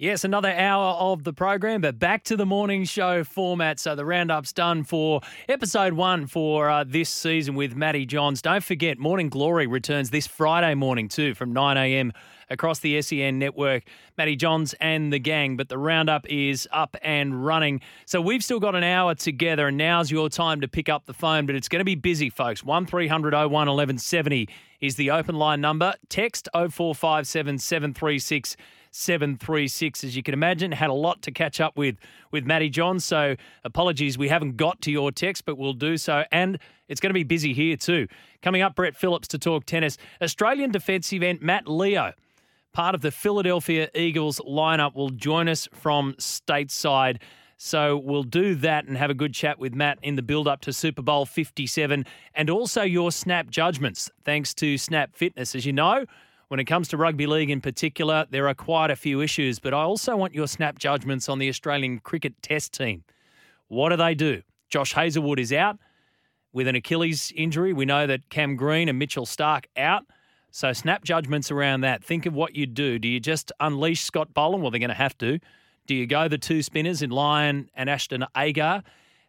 Yes, another hour of the program, but back to the morning show format. So the roundup's done for episode one for uh, this season with Matty Johns. Don't forget, Morning Glory returns this Friday morning too from 9 a.m. across the SEN network. Matty Johns and the gang, but the roundup is up and running. So we've still got an hour together, and now's your time to pick up the phone, but it's going to be busy, folks. 1300 01 1170 is the open line number. Text 0457 736 736. As you can imagine, had a lot to catch up with with Matty John. So apologies, we haven't got to your text, but we'll do so. And it's going to be busy here too. Coming up, Brett Phillips to talk tennis. Australian defensive end Matt Leo, part of the Philadelphia Eagles lineup, will join us from stateside. So we'll do that and have a good chat with Matt in the build up to Super Bowl 57 and also your snap judgments, thanks to Snap Fitness. As you know, when it comes to rugby league in particular, there are quite a few issues, but I also want your snap judgments on the Australian cricket test team. What do they do? Josh Hazlewood is out with an Achilles injury. We know that Cam Green and Mitchell Starc out. So snap judgments around that. Think of what you do. Do you just unleash Scott Boland? Well, they're going to have to. Do you go the two spinners in Lyon and Ashton Agar?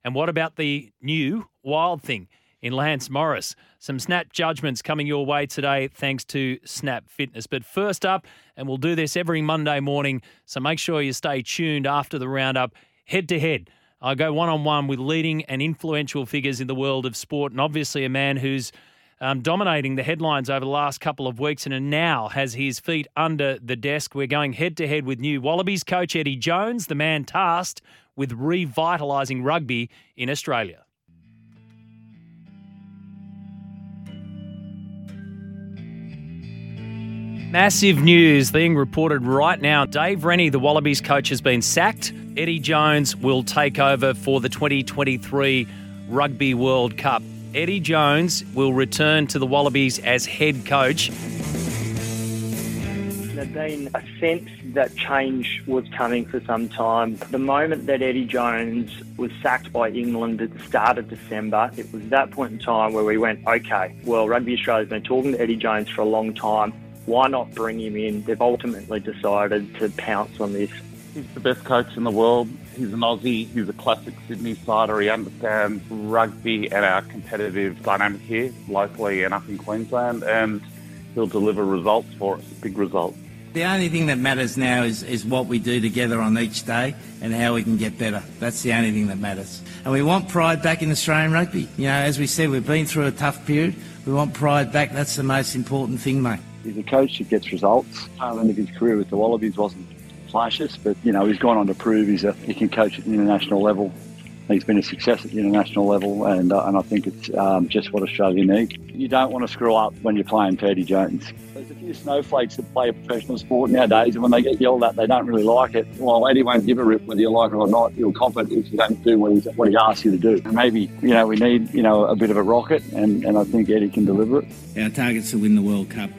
And what about the new wild thing in Lance Morris? Some snap judgments coming your way today thanks to Snap Fitness. But first up, and we'll do this every Monday morning, so make sure you stay tuned after the roundup, head to head. I go one on one with leading and influential figures in the world of sport, and obviously a man who's um, dominating the headlines over the last couple of weeks and now has his feet under the desk. We're going head to head with new Wallabies coach Eddie Jones, the man tasked with revitalising rugby in Australia. Massive news being reported right now. Dave Rennie, the Wallabies coach, has been sacked. Eddie Jones will take over for the 2023 Rugby World Cup. Eddie Jones will return to the Wallabies as head coach. There'd been a sense that change was coming for some time. The moment that Eddie Jones was sacked by England at the start of December, it was that point in time where we went, okay, well, Rugby Australia's been talking to Eddie Jones for a long time. Why not bring him in? They've ultimately decided to pounce on this. He's the best coach in the world. He's an Aussie. He's a classic Sydney sider. He understands rugby and our competitive dynamic here, locally and up in Queensland, and he'll deliver results for us, big results. The only thing that matters now is, is what we do together on each day and how we can get better. That's the only thing that matters. And we want pride back in Australian rugby. You know, as we said, we've been through a tough period. We want pride back. That's the most important thing, mate. He's a coach that gets results. Tail end of his career with the Wallabies wasn't flashes, but you know he's gone on to prove he's a, he can coach at the international level. He's been a success at the international level, and uh, and I think it's um, just what Australia needs. You don't want to screw up when you're playing Teddy Jones. There's a few snowflakes that play a professional sport nowadays, and when they get yelled at, they don't really like it. Well, Eddie won't give a rip whether you like it or not. You'll cop it if you don't do what he's what he asks you to do. And maybe you know we need you know a bit of a rocket, and, and I think Eddie can deliver it. Our target's to win the World Cup.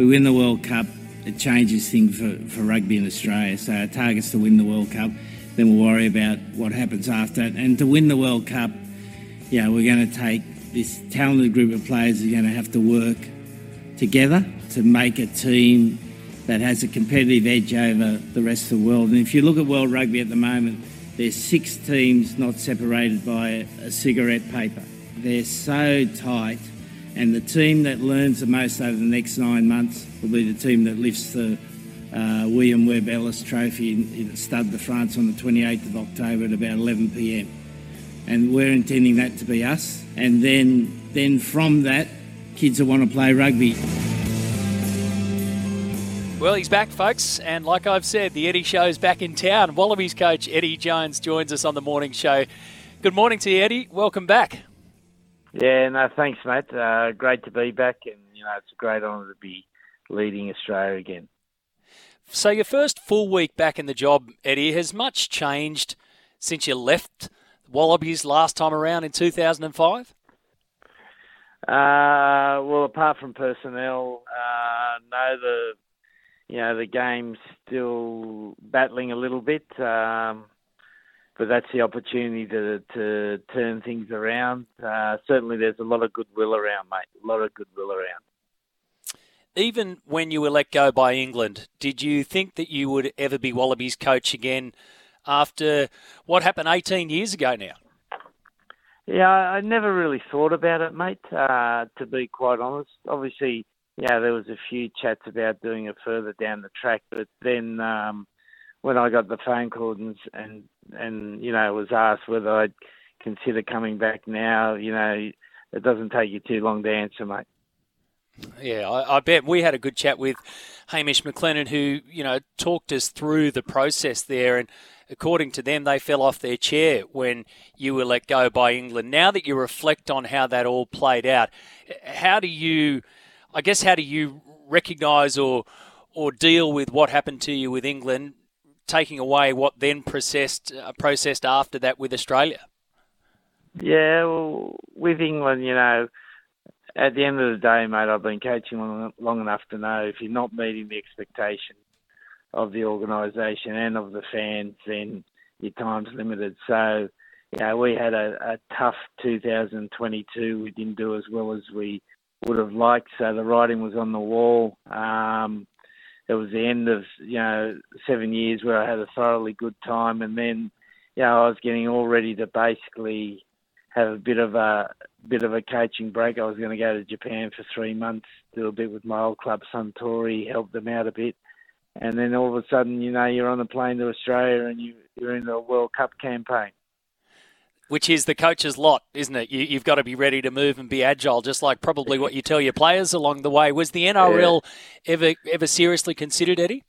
We win the World Cup, it changes things for, for rugby in Australia. So our target's to win the World Cup. Then we'll worry about what happens after. And to win the World Cup, yeah, we're going to take this talented group of players are going to have to work together to make a team that has a competitive edge over the rest of the world. And if you look at world rugby at the moment, there's six teams not separated by a, a cigarette paper. They're so tight, and the team that learns the most over the next nine months will be the team that lifts the uh, William Webb Ellis Trophy in, in Stade de France on the 28th of October at about 11 pm. And we're intending that to be us. And then, then from that, kids that want to play rugby. Well, he's back, folks, and like I've said, the Eddie Show's back in town. Wallabies coach Eddie Jones joins us on the morning show. Good morning to you, Eddie. Welcome back. Yeah, no, thanks, mate. Uh, great to be back, and you know it's a great honour to be leading Australia again. So, your first full week back in the job, Eddie, has much changed since you left Wallabies last time around in 2005? Uh, well, apart from personnel, uh, no, the you know the game's still battling a little bit, um, but that's the opportunity to to turn things around. Uh, certainly, there's a lot of goodwill around, mate. A lot of goodwill around. even when you were let go by England, did you think that you would ever be Wallabies coach again after what happened 18 years ago now? Yeah, I never really thought about it, mate. Uh, to be quite honest, obviously, yeah, there was a few chats about doing it further down the track, but then um, when I got the phone call and and and you know was asked whether I'd consider coming back now, you know, it doesn't take you too long to answer, mate. Yeah, I, I, bet we had a good chat with Hamish McLennan, who you know talked us through the process there, and according to them, they fell off their chair when you were let go by England. Now that you reflect on how that all played out, how do you, I guess, how do you recognise or or deal with what happened to you with England, taking away what then processed uh, processed after that with Australia? Yeah, well, with England, you know at the end of the day, mate, I've been coaching long, long enough to know if you're not meeting the expectations of the organisation and of the fans, then your time's limited. So, you know, we had a, a tough 2022. We didn't do as well as we would have liked. So the writing was on the wall. Um, it was the end of you know seven years where I had a thoroughly good time, and then you know I was getting all ready to basically have a bit of a bit of a coaching break. I was going to go to Japan for three months, do a bit with my old club Suntory, help them out a bit, and then all of a sudden, you know, you're on a plane to Australia and you, you're in the World Cup campaign. Which is the coach's lot, isn't it? You, have got to be ready to move and be agile, just like probably what you tell your players along the way. Was the NRL yeah. ever ever seriously considered, Eddie?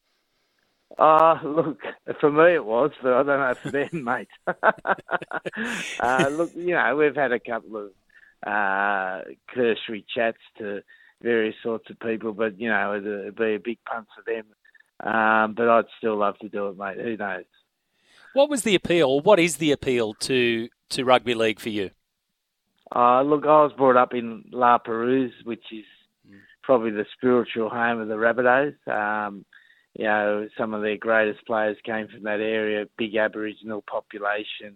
Uh, look, for me it was, but I don't know for them, mate. uh, look, you know, we've had a couple of uh, cursory chats to various sorts of people, but, you know, it'd, it'd be a big punt for them. Um, but I'd still love to do it, mate. Who knows? What was the appeal? What is the appeal to, to rugby league for you? Uh, look, I was brought up in La Perouse, which is probably the spiritual home of the Rabbitohs. Um, you know, some of their greatest players came from that area, big Aboriginal population.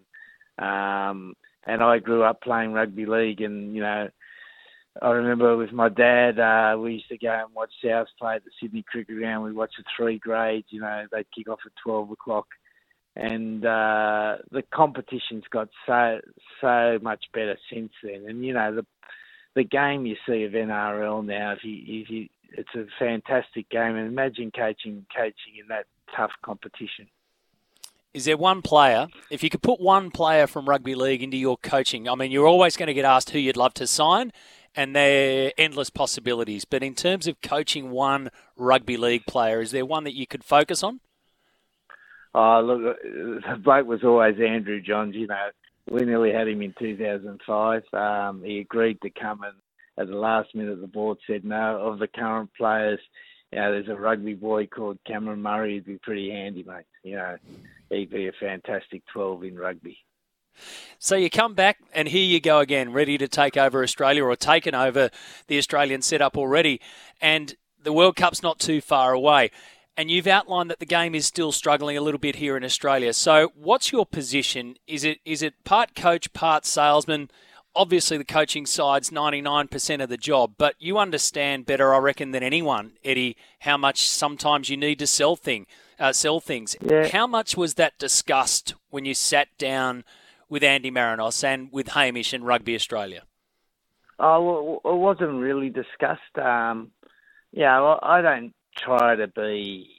Um, and I grew up playing rugby league, and you know, I remember with my dad, uh, we used to go and watch South play at the Sydney Cricket Ground. We watched the three grades. You know, they'd kick off at twelve o'clock, and uh, the competition's got so so much better since then. And you know, the the game you see of NRL now, if you if you it's a fantastic game, and imagine coaching coaching in that tough competition. Is there one player, if you could put one player from rugby league into your coaching? I mean, you're always going to get asked who you'd love to sign, and there are endless possibilities. But in terms of coaching one rugby league player, is there one that you could focus on? Oh, look, the bloke was always Andrew Johns. You know, we nearly had him in 2005. Um, he agreed to come and at the last minute the board said no. Of the current players, you know, there's a rugby boy called Cameron Murray. He'd be pretty handy, mate. You know, he'd be a fantastic 12 in rugby. So you come back, and here you go again, ready to take over Australia or taken over the Australian setup already. And the World Cup's not too far away. And you've outlined that the game is still struggling a little bit here in Australia. So, what's your position? Is it is it part coach, part salesman? obviously the coaching side's 99% of the job, but you understand better, I reckon, than anyone, Eddie, how much sometimes you need to sell thing, uh, sell things. Yeah. How much was that discussed when you sat down with Andy Marinos and with Hamish and Rugby Australia? Oh, well, it wasn't really discussed. Um, yeah, well, I don't try to be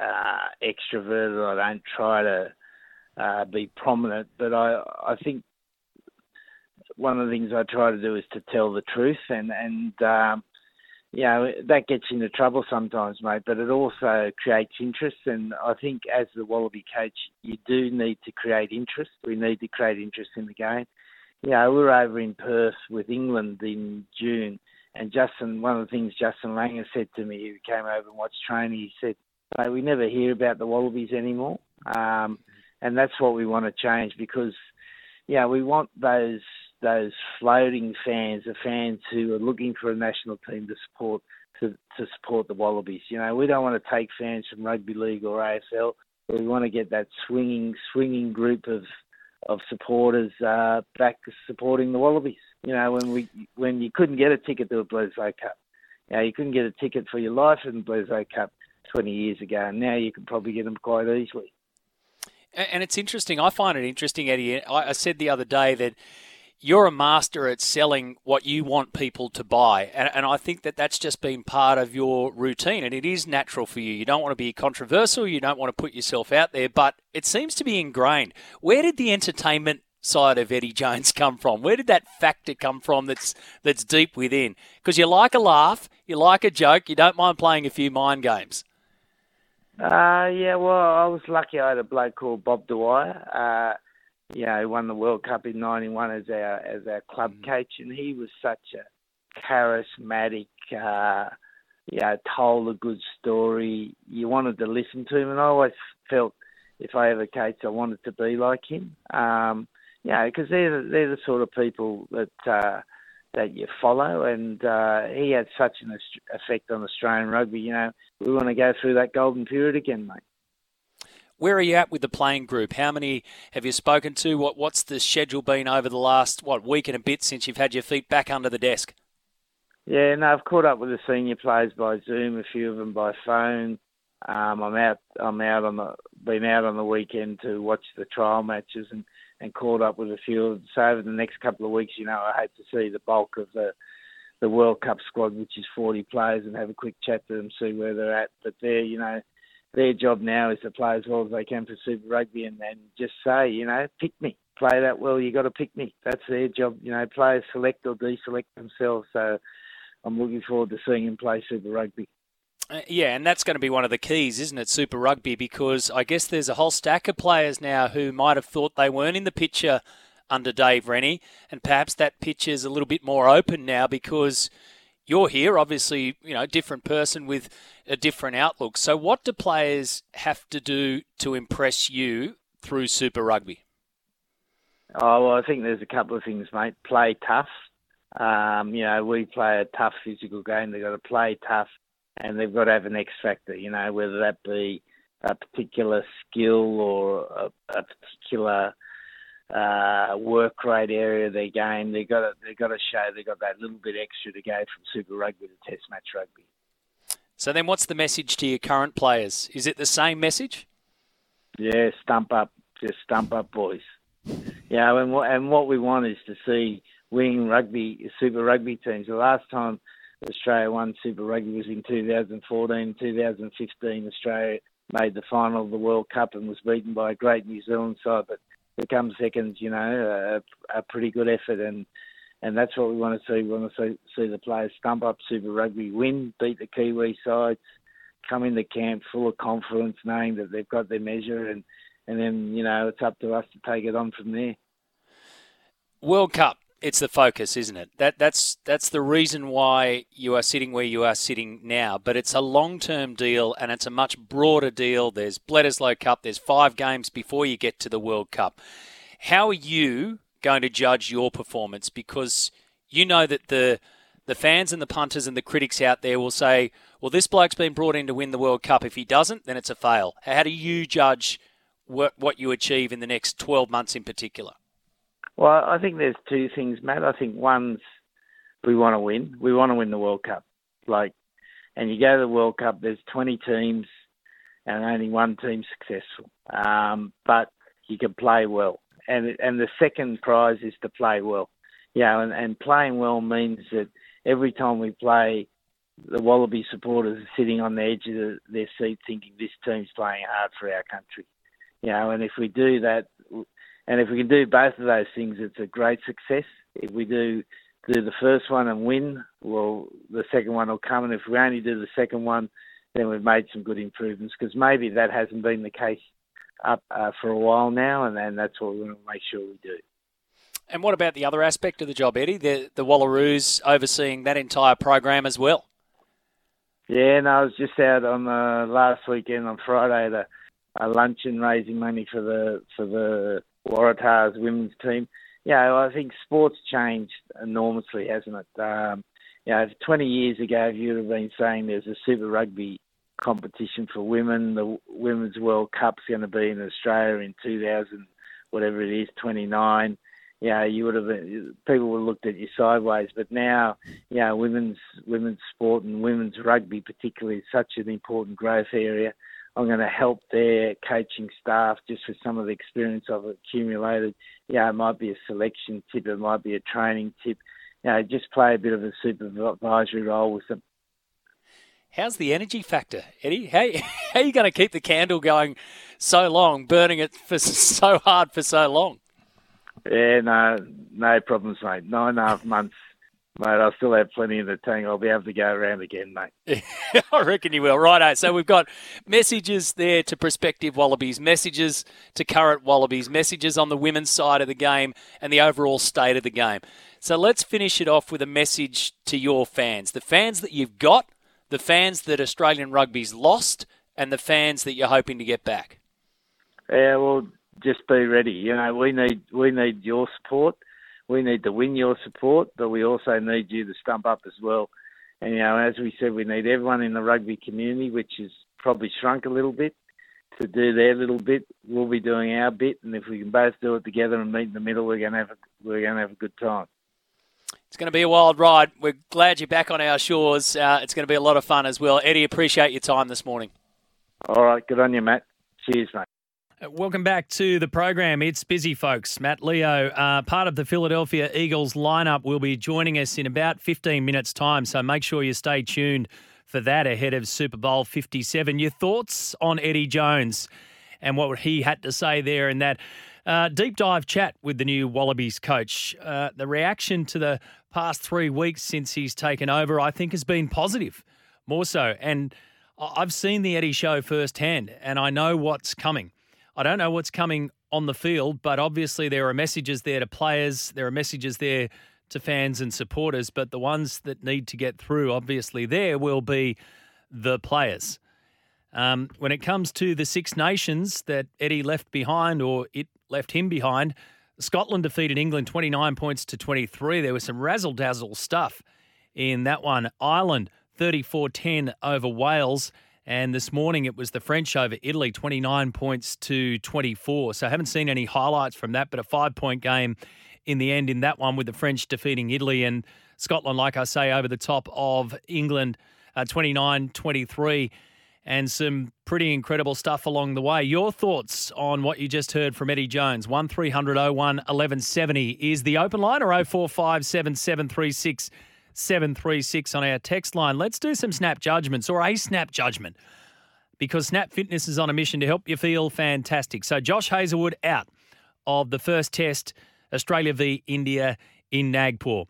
uh, extroverted. I don't try to uh, be prominent, but I, I think one of the things I try to do is to tell the truth, and and um, you know that gets into trouble sometimes, mate. But it also creates interest, and I think as the Wallaby coach, you do need to create interest. We need to create interest in the game. You know, we were over in Perth with England in June, and Justin. One of the things Justin Langer said to me, who came over and watched training, he said, hey, "We never hear about the Wallabies anymore." Um, and that's what we want to change because, yeah, we want those those floating fans, the fans who are looking for a national team to support to, to support the Wallabies. You know, we don't want to take fans from rugby league or AFL. We want to get that swinging swinging group of of supporters uh, back supporting the Wallabies. You know, when we when you couldn't get a ticket to a Bledisloe Cup, you know, you couldn't get a ticket for your life in the Bledisloe Cup 20 years ago, and now you can probably get them quite easily. And it's interesting. I find it interesting, Eddie. I said the other day that you're a master at selling what you want people to buy. And, and, I think that that's just been part of your routine. And it is natural for you. You don't want to be controversial. You don't want to put yourself out there, but it seems to be ingrained. Where did the entertainment side of Eddie Jones come from? Where did that factor come from that's, that's deep within? Because you like a laugh, you like a joke, you don't mind playing a few mind games. Uh, yeah, well, I was lucky I had a bloke called Bob Dwyer. Uh, you know, won the World Cup in '91 as our as our club mm. coach, and he was such a charismatic. Uh, you know, told a good story. You wanted to listen to him, and I always felt if I ever coached, I wanted to be like him. Um, you know, because they're they're the sort of people that uh, that you follow, and uh, he had such an effect on Australian rugby. You know, we want to go through that golden period again, mate. Where are you at with the playing group? How many have you spoken to? What What's the schedule been over the last what week and a bit since you've had your feet back under the desk? Yeah, no, I've caught up with the senior players by Zoom, a few of them by phone. Um, I'm out. I'm out on the been out on the weekend to watch the trial matches and and caught up with a few. Of, them. so over the next couple of weeks, you know, I hope to see the bulk of the the World Cup squad, which is 40 players, and have a quick chat to them, see where they're at. But they're, you know, their job now is to play as well as they can for Super Rugby and, and just say, you know, pick me. Play that well, you got to pick me. That's their job. You know, players select or deselect themselves. So I'm looking forward to seeing him play Super Rugby. Uh, yeah, and that's going to be one of the keys, isn't it, Super Rugby? Because I guess there's a whole stack of players now who might have thought they weren't in the picture under Dave Rennie, and perhaps that picture is a little bit more open now because you're here, obviously, you know, different person with a different outlook. So, what do players have to do to impress you through Super Rugby? Oh, well, I think there's a couple of things, mate. Play tough. Um, you know, we play a tough physical game. They've got to play tough, and they've got to have an X factor. You know, whether that be a particular skill or a, a particular uh, work rate area of their game. They've got to, they've got to show they've got that little bit extra to go from Super Rugby to Test match rugby. So then, what's the message to your current players? Is it the same message? Yeah, stump up, just stump up, boys. Yeah, and what and what we want is to see winning rugby, Super Rugby teams. The last time Australia won Super Rugby was in 2014, 2015. Australia made the final of the World Cup and was beaten by a great New Zealand side, but become seconds, you know, a, a pretty good effort, and and that's what we want to see. We want to see, see the players stump up Super Rugby, win, beat the Kiwi sides, come into camp full of confidence, knowing that they've got their measure, and and then you know it's up to us to take it on from there. World Cup it's the focus, isn't it? That that's that's the reason why you are sitting where you are sitting now. But it's a long term deal and it's a much broader deal. There's Bledisloe Cup. There's five games before you get to the World Cup. How are you going to judge your performance? Because you know that the the fans and the punters and the critics out there will say, "Well, this bloke's been brought in to win the World Cup. If he doesn't, then it's a fail." How do you judge what what you achieve in the next 12 months in particular? Well, I think there's two things, Matt. I think one's we want to win. We want to win the World Cup. Like, and you go to the World Cup, there's 20 teams and only one team successful. Um, but you can play well. And and the second prize is to play well. You know, and, and playing well means that every time we play, the Wallaby supporters are sitting on the edge of the, their seat thinking this team's playing hard for our country. You know, and if we do that, and if we can do both of those things, it's a great success. If we do do the first one and win, well, the second one will come. And if we only do the second one, then we've made some good improvements because maybe that hasn't been the case up uh, for a while now, and, and that's what we want to make sure we do. And what about the other aspect of the job, Eddie? The the Wallaroos overseeing that entire program as well. Yeah, no, I was just out on the last weekend on Friday at a, a luncheon raising money for the for the Waratahs women's team. Yeah, I think sports changed enormously, hasn't it? Um, you know, 20 years ago, if you'd have been saying there's a Super Rugby competition for women, the Women's World Cup's going to be in Australia in 2000, whatever it is, 29. you know, you would have people would have looked at you sideways. But now, you know, women's women's sport and women's rugby particularly is such an important growth area. I'm going to help their coaching staff just with some of the experience I've accumulated. Yeah, it might be a selection tip, it might be a training tip. You know, just play a bit of a supervisory role with them. How's the energy factor, Eddie? How, how are you going to keep the candle going so long, burning it for so hard for so long? Yeah, no, no problems, mate. Nine and a half months, mate. I still have plenty in the tank. I'll be able to go around again, mate. I reckon you will. Righto. So we've got messages there to prospective Wallabies, messages to current Wallabies, messages on the women's side of the game, and the overall state of the game. So let's finish it off with a message to your fans, the fans that you've got, the fans that Australian rugby's lost, and the fans that you're hoping to get back. Yeah, well, just be ready. You know, we need we need your support. We need to win your support, but we also need you to stump up as well. And you know, as we said, we need everyone in the rugby community, which has probably shrunk a little bit, to do their little bit. We'll be doing our bit, and if we can both do it together and meet in the middle, we're gonna have a, we're gonna have a good time. It's going to be a wild ride. We're glad you're back on our shores. Uh, it's going to be a lot of fun as well. Eddie, appreciate your time this morning. All right, good on you, Matt. Cheers, mate. Welcome back to the program. It's busy, folks. Matt Leo, uh, part of the Philadelphia Eagles lineup, will be joining us in about 15 minutes' time. So make sure you stay tuned for that ahead of Super Bowl 57. Your thoughts on Eddie Jones and what he had to say there in that uh, deep dive chat with the new Wallabies coach. Uh, the reaction to the past three weeks since he's taken over, I think, has been positive, more so. And I've seen the Eddie show firsthand, and I know what's coming. I don't know what's coming on the field, but obviously there are messages there to players, there are messages there to fans and supporters, but the ones that need to get through, obviously, there will be the players. Um, when it comes to the Six Nations that Eddie left behind, or it left him behind, Scotland defeated England 29 points to 23. There was some razzle dazzle stuff in that one. Ireland 34 10 over Wales. And this morning it was the French over Italy, 29 points to 24. So I haven't seen any highlights from that, but a five point game in the end in that one with the French defeating Italy and Scotland, like I say, over the top of England, uh, 29 23. And some pretty incredible stuff along the way. Your thoughts on what you just heard from Eddie Jones? 1300 01 1170 is the open line or 045 7736 736 on our text line. Let's do some snap judgments or a snap judgment because Snap Fitness is on a mission to help you feel fantastic. So, Josh Hazlewood out of the first test, Australia v India in Nagpur.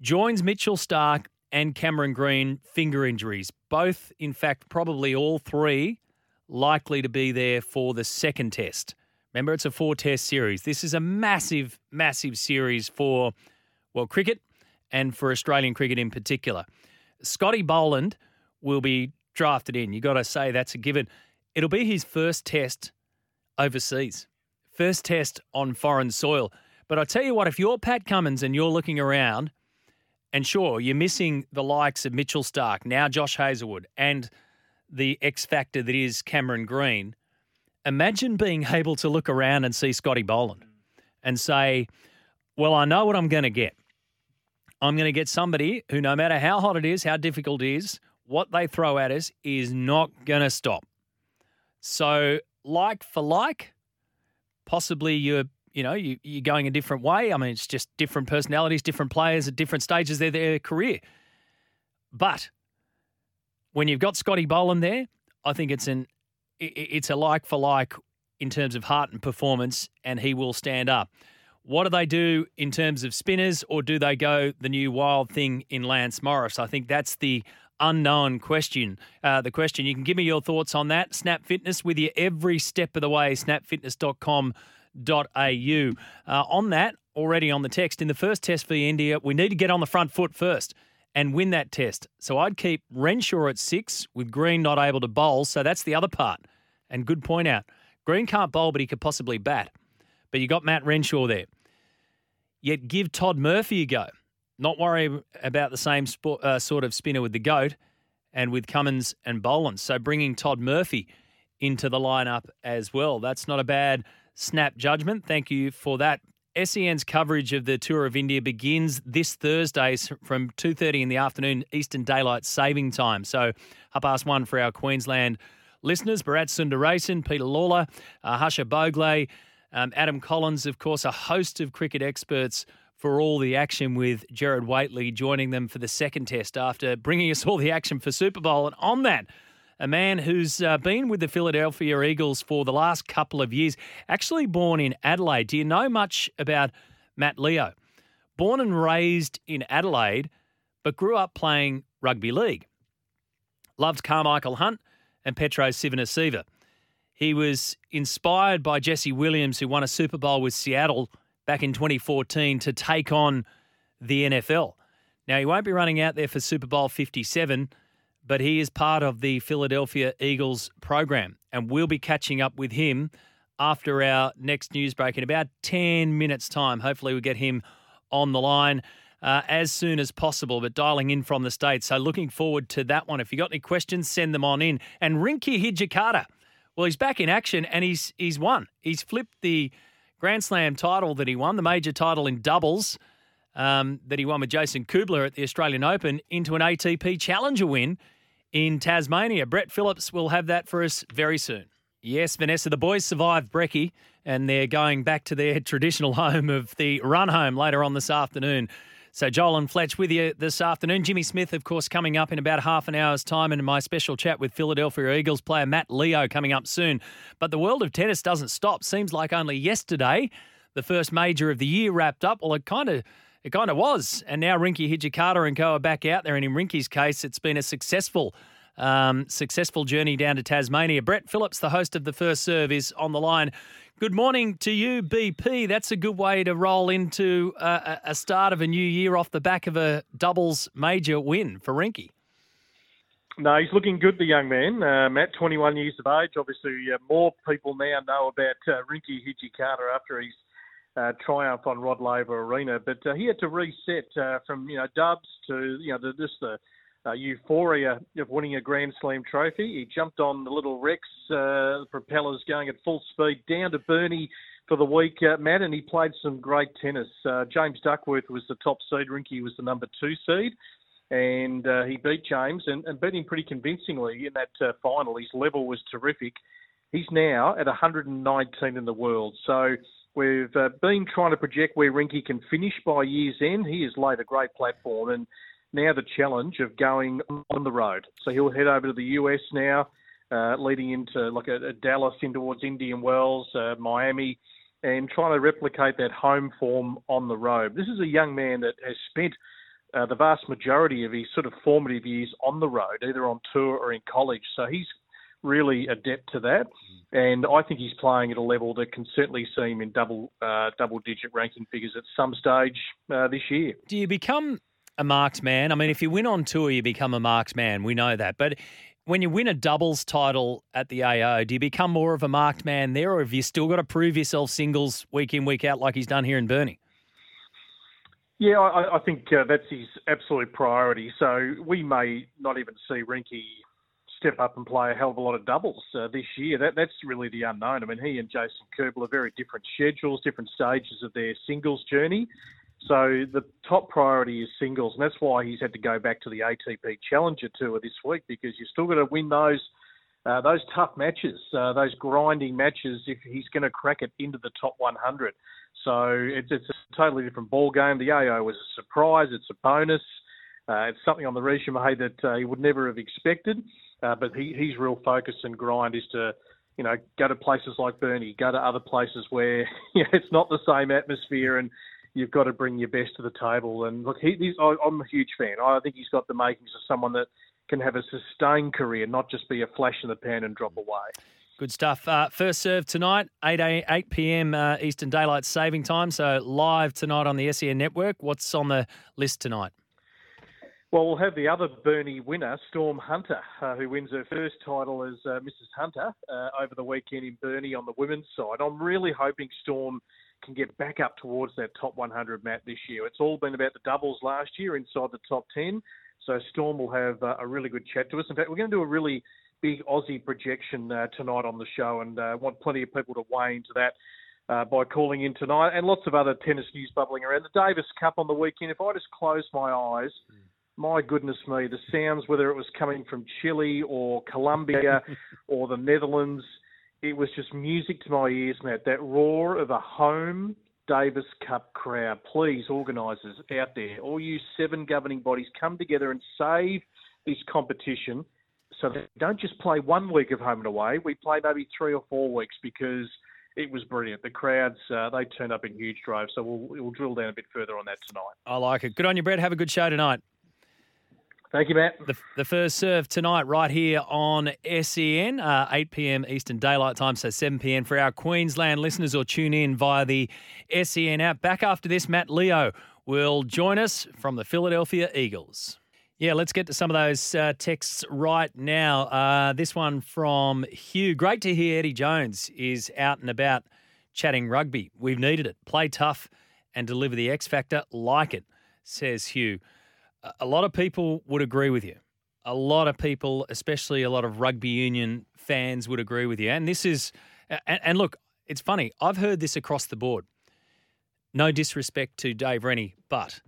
Joins Mitchell Starc and Cameron Green, finger injuries. Both, in fact, probably all three likely to be there for the second test. Remember, it's a four test series. This is a massive, massive series for, well, cricket and for Australian cricket in particular. Scotty Boland will be drafted in. You've got to say that's a given. It'll be his first test overseas, first test on foreign soil. But I tell you what, if you're Pat Cummins and you're looking around, and sure, you're missing the likes of Mitchell Starc, now Josh Hazlewood, and the X factor that is Cameron Green. Imagine being able to look around and see Scotty Boland and say, Well, I know what I'm going to get. I'm going to get somebody who, no matter how hot it is, how difficult it is, what they throw at us is not going to stop. So, like for like, possibly you're, you know, you, you're going a different way. I mean, it's just different personalities, different players at different stages of their career. But when you've got Scotty Boland there, I think it's an it's a like for like in terms of heart and performance, and he will stand up. What do they do in terms of spinners, or do they go the new wild thing in Lance Morris? I think that's the unknown question. Uh, the question you can give me your thoughts on that. Snap Fitness with you every step of the way. Snapfitness.com.au. Uh, on that, already on the text, in the first test for India, we need to get on the front foot first and win that test. So I'd keep Renshaw at six with Green not able to bowl. So that's the other part. And good point out. Green can't bowl, but he could possibly bat but you got Matt Renshaw there. Yet give Todd Murphy a go. Not worry about the same sport, uh, sort of spinner with the GOAT and with Cummins and Boland. So bringing Todd Murphy into the lineup as well. That's not a bad snap judgment. Thank you for that SEN's coverage of the Tour of India begins this Thursday from 2.30 in the afternoon Eastern Daylight Saving Time. So half past one for our Queensland listeners. Bharat Sundaresan, Peter Lalor, uh, Harsha Bhogle, um, Adam Collins, of course, a host of cricket experts for all the action with Gerard Whateley joining them for the second test after bringing us all the action for Super Bowl. And on that, a man who's uh, been with the Philadelphia Eagles for the last couple of years, actually born in Adelaide. Do you know much about Matt Leo? Born and raised in Adelaide, but grew up playing rugby league. Loved Carmichael Hunt and Petero Civoniceva. He was inspired by Jesse Williams, who won a Super Bowl with Seattle back in 2014, to take on the NFL. Now, he won't be running out there for Super Bowl 57 but he is part of the Philadelphia Eagles program, and we'll be catching up with him after our next news break in about 10 minutes' time. Hopefully, we'll get him on the line. Uh, as soon as possible, but dialing in from the States. So looking forward to that one. If you got any questions, send them on in. And Rinky Hijikata, well, he's back in action and he's he's won. He's flipped the Grand Slam title that he won, the major title in doubles um, that he won with Jason Kubler at the Australian Open, into an ATP Challenger win in Tasmania. Brett Phillips will have that for us very soon. Yes, Vanessa, the boys survived Brecky and they're going back to their traditional home of the run home later on this afternoon. So, Joel and Fletch with you this afternoon. Jimmy Smith, of course, coming up in about half an hour's time, and my special chat with Philadelphia Eagles player Matt Leo coming up soon. But the world of tennis doesn't stop. Seems like only yesterday the first major of the year wrapped up. Well, it kind of it kind of was. And now Rinky Hijikata and co are back out there. And in Rinky's case, it's been a successful um, successful journey down to Tasmania. Brett Phillips, the host of the first serve, is on the line. Good morning to you, BP. That's a good way to roll into a, a start of a new year off the back of a doubles major win for Rinky. No, he's looking good, the young man. Uh, Matt, 21 years of age. Obviously, uh, more people now know about uh, Rinky Hijikata after his uh, triumph on Rod Laver Arena. But uh, he had to reset uh, from you know dubs to you know the, just the uh, euphoria of winning a Grand Slam trophy. He jumped on the little Rex, uh, propellers going at full speed down to Burnie for the week, uh, Matt, and he played some great tennis. Uh, James Duckworth was the top seed. Rinky was the number two seed. And uh, he beat James and, and, beat him pretty convincingly in that uh, final. His level was terrific. He's now at 119 in the world. So We've uh, been trying to project where Rinky can finish by year's end. He has laid a great platform, and now the challenge of going on the road. So he'll head over to the US now, uh, leading into like a, a, Dallas in towards Indian Wells, uh, Miami, and trying to replicate that home form on the road. This is a young man that has spent uh, the vast majority of his sort of formative years on the road, either on tour or in college. So he's really adept to that, and I think he's playing at a level that can certainly see him in double uh, double digit ranking figures at some stage uh, this year. Do you become a marked man? I mean, if you win on tour, you become a marked man. We know that, but when you win a doubles title at the AO, do you become more of a marked man there, or have you still got to prove yourself singles week in week out like he's done here in Burnie? Yeah, I, I think uh, that's his absolute priority. So we may not even see Rinky step up and play a hell of a lot of doubles uh, this year. That that's really the unknown. I mean, he and Jason Kubler are very different schedules, different stages of their singles journey. So the top priority is singles, and that's why he's had to go back to the ATP Challenger Tour this week because you've still got to win those uh, those tough matches, uh, those grinding matches, if he's going to crack it into the top 100. So it's, it's a totally different ball game. The AO was a surprise. It's a bonus. Uh, it's something on the resume that uh, he would never have expected. Uh, but he, his real focus and grind is to, you know, go to places like Burnie, go to other places where you know, it's not the same atmosphere, and you've got to bring your best to the table. And look, he, he's, I, I'm a huge fan. I think he's got the makings of someone that can have a sustained career, not just be a flash in the pan and drop away. Good stuff. Uh, first serve tonight, 8, 8 p.m. Uh, Eastern Daylight Saving Time. So live tonight on the SEN Network. What's on the list tonight? Well, we'll have the other Burnie winner, Storm Hunter, uh, who wins her first title as uh, Mrs. Hunter uh, over the weekend in Burnie on the women's side. I'm really hoping Storm can get back up towards that top 100 Matt this year. It's all been about the doubles last year inside the top 10. So Storm will have uh, a really good chat to us. In fact, we're going to do a really big Aussie projection uh, tonight on the show and uh, want plenty of people to weigh into that. uh, by calling in tonight, and lots of other tennis news bubbling around. The Davis Cup on the weekend. If I just close my eyes, my goodness me, the sounds, whether it was coming from Chile or Colombia or the Netherlands, it was just music to my ears, Matt. That roar of a home Davis Cup crowd. Please, organisers out there, all you seven governing bodies, come together and save this competition so they don't just play one week of home and away. We play maybe three or four weeks because it was brilliant. The crowds, uh, they turned up in huge droves. So we'll, we'll drill down a bit further on that tonight. I like it. Good on you, Brett. Have a good show tonight. Thank you, Matt. The, the first serve tonight, right here on SEN, uh, 8 p.m. Eastern Daylight Time, so 7 p.m. for our Queensland listeners or tune in via the SEN app. Back after this, Matt Leo will join us from the Philadelphia Eagles. Yeah, let's get to some of those uh, texts right now. Uh, this one from Hugh. Great to hear Eddie Jones is out and about chatting rugby. We've needed it. Play tough and deliver the X factor. Like it, says Hugh a lot of people would agree with you. A lot of people, especially a lot of rugby union fans, would agree with you. And this is, and, and look, it's funny. I've heard this across the board. No disrespect to Dave Rennie, but,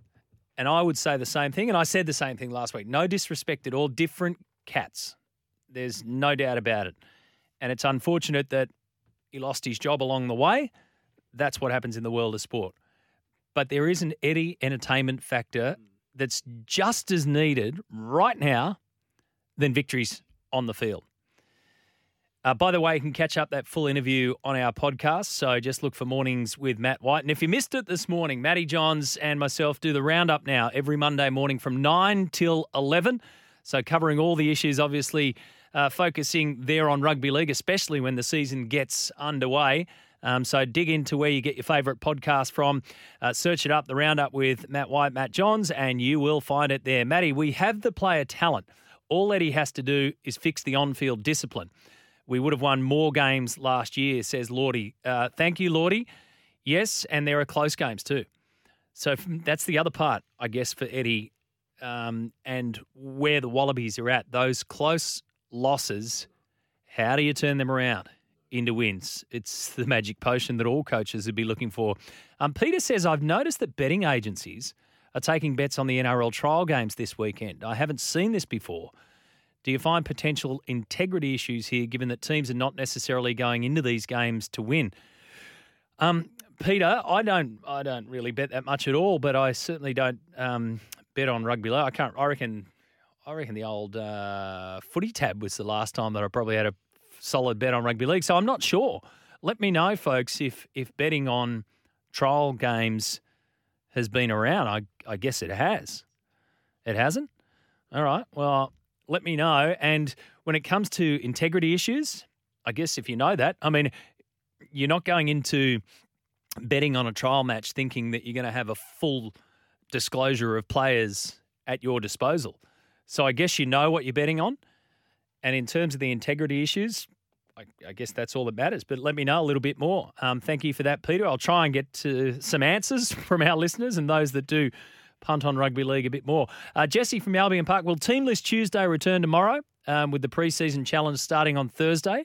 and I would say the same thing, and I said the same thing last week. No disrespect at all. Different cats. There's no doubt about it. And it's unfortunate that he lost his job along the way. That's what happens in the world of sport. But there is an Eddie entertainment factor that's just as needed right now than victories on the field. Uh, by the way, you can catch up that full interview on our podcast. So just look for Mornings with Matt White. And if you missed it this morning, Matty Johns and myself do the roundup now every Monday morning from 9 till 11. So covering all the issues, obviously uh, focusing there on rugby league, especially when the season gets underway. Um, so dig into where you get your favourite podcast from. Uh, search it up, the roundup with Matt White, Matt Johns, and you will find it there. Matty, we have the player talent. All Eddie has to do is fix the on field discipline. We would have won more games last year, says Lordy. Uh, thank you, Lordy. Yes, and there are close games too. So that's the other part, I guess, for Eddie um, and where the Wallabies are at. Those close losses, how do you turn them around? Into wins. It's the magic potion that all coaches would be looking for. Um, Peter says, I've noticed that betting agencies are taking bets on the NRL trial games this weekend. I haven't seen this before. Do you find potential integrity issues here, given that teams are not necessarily going into these games to win? Um, Peter, I don't, I don't really bet that much at all, but I certainly don't um, bet on rugby. I can't. I reckon, I reckon the old uh, footy tab was the last time that I probably had a solid bet on rugby league. So I'm not sure. Let me know, folks, if if betting on trial games has been around. I I guess it has. It hasn't. All right. Well, let me know. And when it comes to integrity issues, I guess if you know that, I mean, you're not going into betting on a trial match thinking that you're going to have a full disclosure of players at your disposal. So I guess you know what you're betting on. And in terms of the integrity issues, I, I, guess that's all that matters. But let me know a little bit more. Um, thank you for that, Peter. I'll try and get to some answers from our listeners and those that do punt on rugby league a bit more. Uh, Jesse from Albion Park. Will Team List Tuesday return tomorrow um, with the preseason challenge starting on Thursday?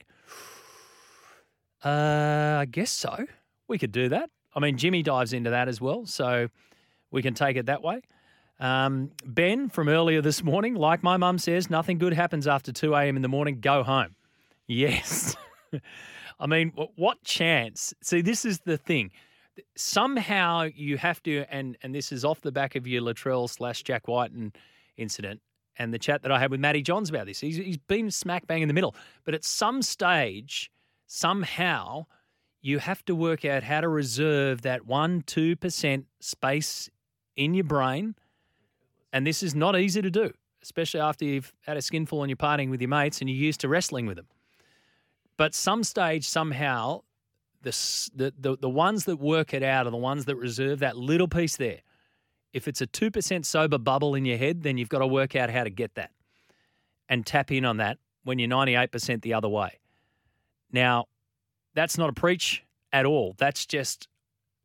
Uh, I guess so. We could do that. I mean, Jimmy dives into that as well, so we can take it that way. Um, ben from earlier this morning, like my mum says, nothing good happens after 2 a.m. in the morning. Go home. Yes. I mean, what chance? See, this is the thing. Somehow you have to, and and this is off the back of your Latrell slash Jack Wighton incident and the chat that I had with Matty Johns about this. He's, he's been smack bang in the middle. But at some stage, somehow, you have to work out how to reserve that 1 2% space in your brain. And this is not easy to do, especially after you've had a skinful and you're partying with your mates and you're used to wrestling with them. But some stage, somehow, the, the, the, ones that work it out are the ones that reserve that little piece there. If it's a 2% sober bubble in your head, then you've got to work out how to get that and tap in on that when you're 98% the other way. Now, that's not a preach at all. That's just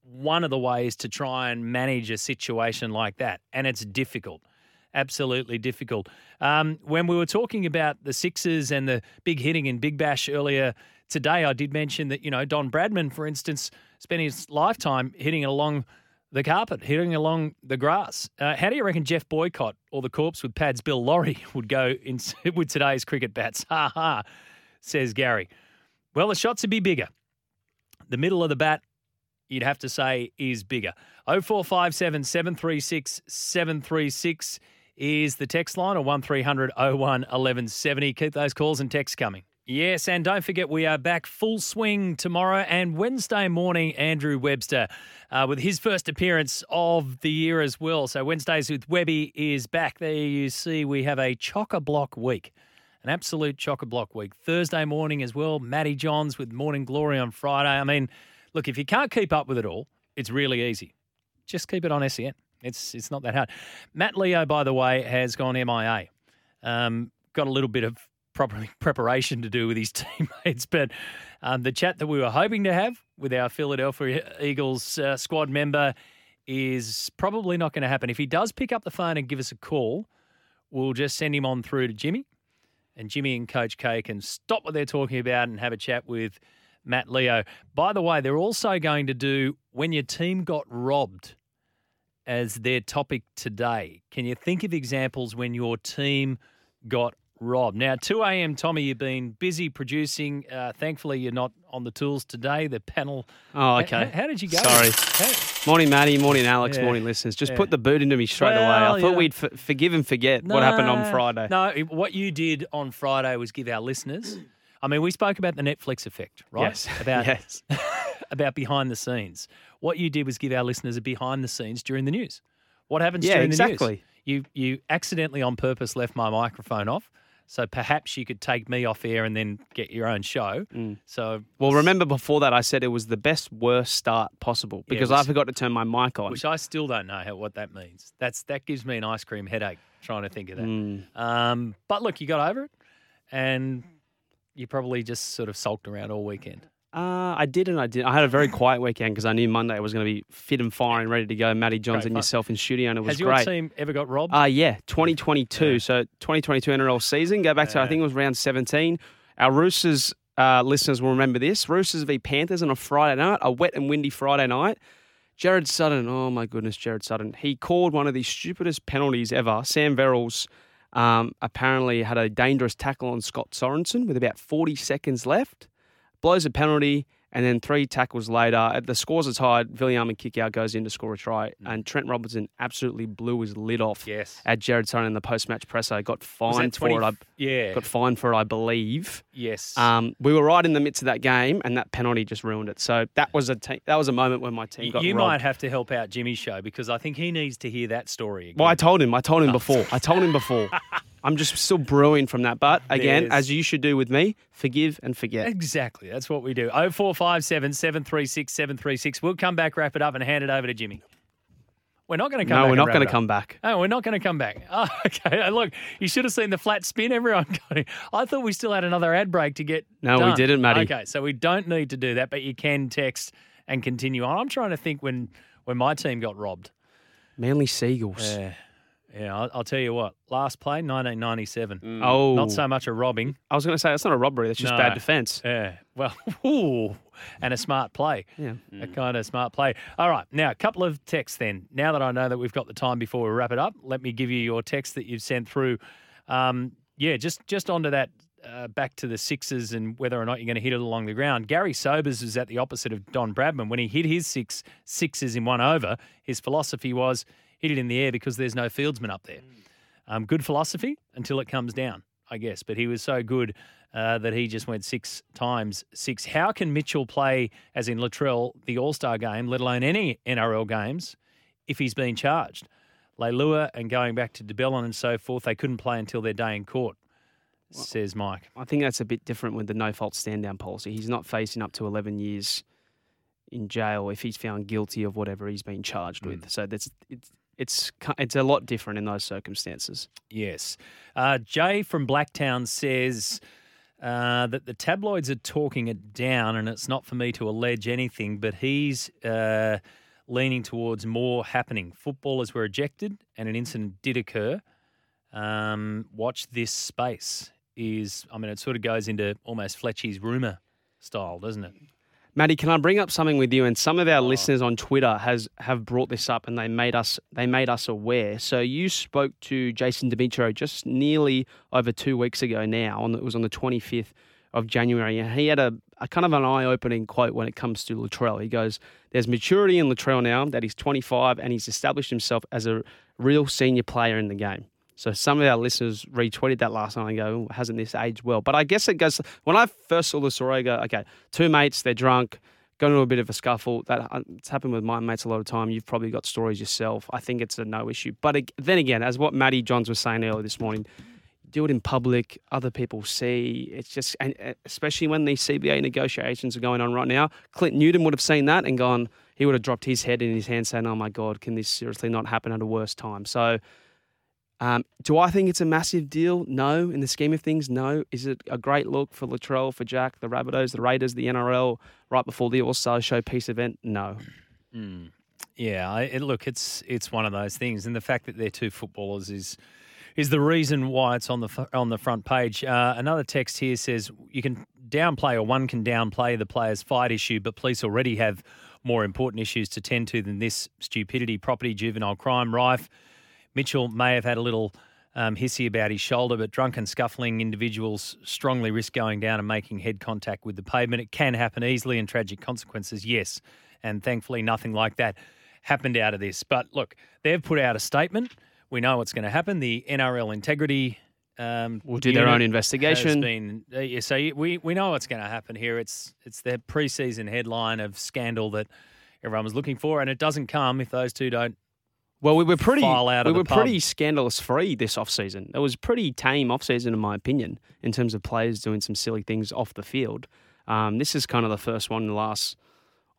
one of the ways to try and manage a situation like that. And it's difficult. Absolutely difficult. Um, when we were talking about the Sixers and the big hitting in Big Bash earlier today, I did mention that, you know, Don Bradman, for instance, spent his lifetime hitting along the carpet, hitting along the grass. Uh, how do you reckon Geoff Boycott or the corpse with pads Bill Lawry would go in, with today's cricket bats? Ha ha, says Gary. Well, the shots would be bigger. The middle of the bat, you'd have to say, is bigger. 0457 736 736 is the text line or 1300 01 1170. Keep those calls and texts coming. Yes, and don't forget we are back full swing tomorrow and Wednesday morning. Andrew Webster uh, with his first appearance of the year as well. So Wednesdays with Webby is back. There you see we have a chocker block week, an absolute chocker block week. Thursday morning as well. Matty Johns with Morning Glory on Friday. I mean, look, if you can't keep up with it all, it's really easy. Just keep it on SEN. It's it's not that hard. Matt Leo, by the way, has gone MIA. Um, got a little bit of proper preparation to do with his teammates. But um, the chat that we were hoping to have with our Philadelphia Eagles uh, squad member is probably not going to happen. If he does pick up the phone and give us a call, we'll just send him on through to Jimmy. And Jimmy and Coach K can stop what they're talking about and have a chat with Matt Leo. By the way, they're also going to do when your team got robbed as their topic today. Can you think of examples when your team got robbed? Now, 2 a.m., Tommy, you've been busy producing. Uh, thankfully, you're not on the tools today. The panel. Oh, okay. How, how did you go? Sorry. How, morning, Matty. Morning, Alex. Yeah. Morning, listeners. Just Yeah. put the boot into me straight Well, away. I thought yeah. we'd f- forgive and forget what happened on Friday. No, what you did on Friday was give our listeners. I mean, we spoke about the Netflix effect, right? Yes. About yes. About behind the scenes. What you did was give our listeners a behind the scenes during the news. What happens Yeah, during the exactly. news? You you accidentally on purpose left my microphone off. So perhaps you could take me off air and then get your own show. Mm. So Well, remember before that, I said it was the best worst start possible because was- I forgot to turn my mic on. which I still don't know how, what that means. That's that gives me an ice cream headache trying to think of that. Mm. Um, but look, you got over it, and you probably just sort of sulked around all weekend. Uh, I did and I did. I had a very quiet weekend because I knew Monday was going to be fit and firing, ready to go. Matty Johns and yourself in studio, and it was great. Has your team ever got robbed? Uh, yeah, 2022. So 2022 NRL season. Go back to, I think it was round 17. Our Roosters uh, listeners will remember this. Roosters v Panthers on a Friday night, a wet and windy Friday night. Gerard Sutton, oh my goodness, Gerard Sutton. He called one of the stupidest penalties ever. Sam Verrills um, apparently had a dangerous tackle on Scott Sorensen with about 40 seconds left. Blows a penalty, and then three tackles later, at the scores are tied. Villiam and kick out goes in to score a try, and Trent Robinson absolutely blew his lid off yes. at Gerard Sutton in the post-match presser. Got fined that for it. I yeah. got fined for it, I believe. yes. Um, we were right in the midst of that game, and that penalty just ruined it. So that was a te- that was a moment when my team got you robbed. might have to help out Jimmy's show because I think he needs to hear that story again. Well, I told him. I told him Oh. before. I told him before. I'm just still brewing from that. But again, There's- as you should do with me, forgive and forget. Exactly. That's what we do. 0457 736 736. We'll come back, wrap it up, and hand it over to Jimmy. We're not going to come No, back. we're not going to come back. Oh, we're not going to come back. Oh, okay. Uh, look, you should have seen the flat spin everyone got. in. I thought we still had another ad break to get. No, we didn't, Matty. Okay, so we don't need to do that, but you can text and continue on. I'm trying to think when when my team got robbed. Manly Seagulls. Yeah, yeah. I'll, I'll tell you what. Last play, 1997. Oh, Not so much a robbing. I was going to say that's not a robbery. That's just No. bad defence. Yeah. Well, ooh, and a smart play. Yeah. A kind of smart play. All right. Now, a couple of texts then. Now that I know that we've got the time before we wrap it up, let me give you your text that you've sent through. Um, yeah, just just onto that. Uh, back to the sixes and whether or not you're going to hit it along the ground. Garry Sobers was at the opposite of Don Bradman. When he hit his six sixes in one over, his philosophy was hit it in the air because there's no fieldsman up there. Um, good philosophy until it comes down, I guess. But he was so good uh, that he just went six times six. How can Mitchell play, as in Latrell, the All Star game, let alone any NRL games, if he's been charged? Leilua and going back to de Belin and so forth, they couldn't play until their day in court, says Mike. I think that's a bit different with the no fault stand down policy. He's not facing up to 11 years in jail if he's found guilty of whatever he's been charged with. So that's it's it's it's a lot different in those circumstances. Yes. Uh, Jay from Blacktown says uh, that the tabloids are talking it down, and it's not for me to allege anything, but he's uh, leaning towards more happening. Footballers were ejected, and an incident did occur. Um, watch this space. Is I mean, it sort of goes into almost Fletchy's rumor style, doesn't it? Maddie, can I bring up something with you? And some of our listeners on Twitter has have brought this up, and they made us they made us aware. So you spoke to Jason Demetriou just nearly over two weeks ago now. On it was on the twenty fifth of January, and he had a, a kind of an eye opening quote when it comes to Latrell. He goes, "There's maturity in Latrell now that he's 25 and he's established himself as a real senior player in the game." So some of our listeners retweeted that last night and go, hasn't this aged well? But I guess it goes, when I first saw the story, I go, okay, two mates, they're drunk, got into a bit of a scuffle. That uh, It's happened with my mates a lot of time. You've probably got stories yourself. I think it's a no issue. But then again, as what Matty Johns was saying earlier this morning, do it in public, other people see. It's just, and uh, especially when these CBA negotiations are going on right now, Clint Newton would have seen that and gone, he would have dropped his head in his hand saying, oh my God, can this seriously not happen at a worse time? So, um, do I think it's a massive deal? No. In the scheme of things, no. Is it a great look for Latrell, for Jack, the Rabbitohs, the Raiders, the NRL, right before the All Star Showpiece event? No. Mm. Yeah, I, it, look, it's it's one of those things, and the fact that they're two footballers is is the reason why it's on the on the front page. Uh, another text here says you can downplay or one can downplay the player's fight issue, but police already have more important issues to tend to than this stupidity, property, juvenile crime rife. Mitchell may have had a little um, hissy about his shoulder, but drunken, scuffling individuals strongly risk going down and making head contact with the pavement. It can happen easily and tragic consequences, yes. And thankfully, nothing like that happened out of this. But look, they've put out a statement. We know what's going to happen. The NRL integrity um, will do their own investigation. Been, uh, so we we know what's going to happen here. It's it's their preseason headline of scandal that everyone was looking for, and it doesn't come if those two don't well, we were pretty we were pretty scandalous free this off season. It was pretty tame off season in my opinion in terms of players doing some silly things off the field. Um, this is kind of the first one in the last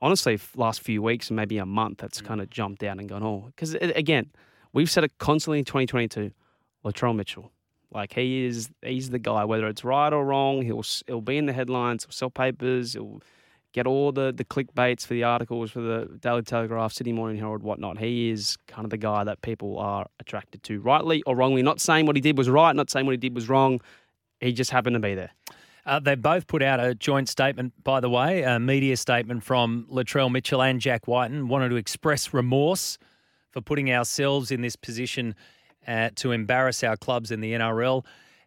honestly last few weeks and maybe a month that's kind of jumped out and gone oh because again we've said it constantly in 2022 Latrell Mitchell like he is he's the guy whether it's right or wrong he'll he'll be in the headlines he'll sell papers he'll get all the, the clickbaits for the articles for the Daily Telegraph, Sydney Morning Herald, whatnot. He is kind of the guy that people are attracted to, rightly or wrongly. Not saying what he did was right, not saying what he did was wrong. He just happened to be there. Uh, they both put out a joint statement, by the way, a media statement from Latrell Mitchell and Jack Wighton, wanted to express remorse for putting ourselves in this position uh, to embarrass our clubs in the NRL.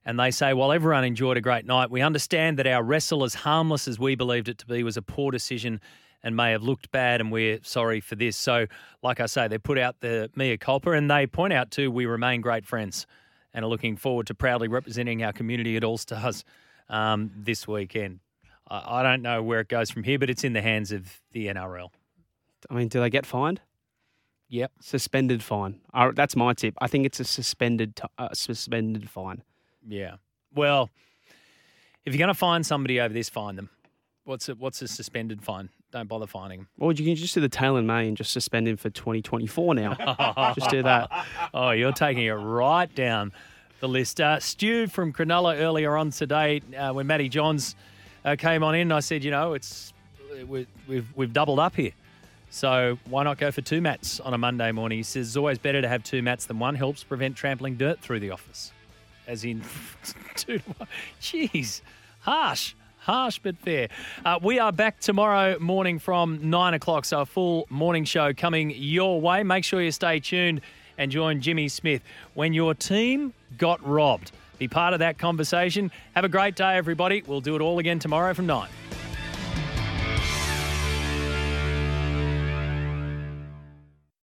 And they say, while everyone enjoyed a great night, we understand that our wrestle, as harmless as we believed it to be, was a poor decision and may have looked bad, and we're sorry for this. So, like I say, they put out the mea culpa and they point out, too, we remain great friends and are looking forward to proudly representing our community at All Stars um, this weekend. I, I don't know where it goes from here, but it's in the hands of the NRL. I mean, do they get fined? Yep. Suspended fine. Uh, that's my tip. I think it's a suspended t- uh, suspended fine. Yeah. Well, if you're going to find somebody over this, find them. What's a, what's a suspended fine? Don't bother finding them. Well, you can just do the Taylan May and just suspend him for 2024 now. just do that. Oh, you're taking it right down the list. Uh, Stu from Cronulla earlier on today, uh, when Matty Johns uh, came on in, I said, you know, it's we, we've we've doubled up here. So why not go for two mats on a Monday morning? He says it's always better to have two mats than one. Helps prevent trampling dirt through the office as in two to one. Jeez, harsh. Harsh but fair. Uh, we are back tomorrow morning from nine o'clock, so a full morning show coming your way. Make sure you stay tuned and join Jimmy Smith when your team got robbed. Be part of that conversation. Have a great day, everybody. We'll do it all again tomorrow from nine.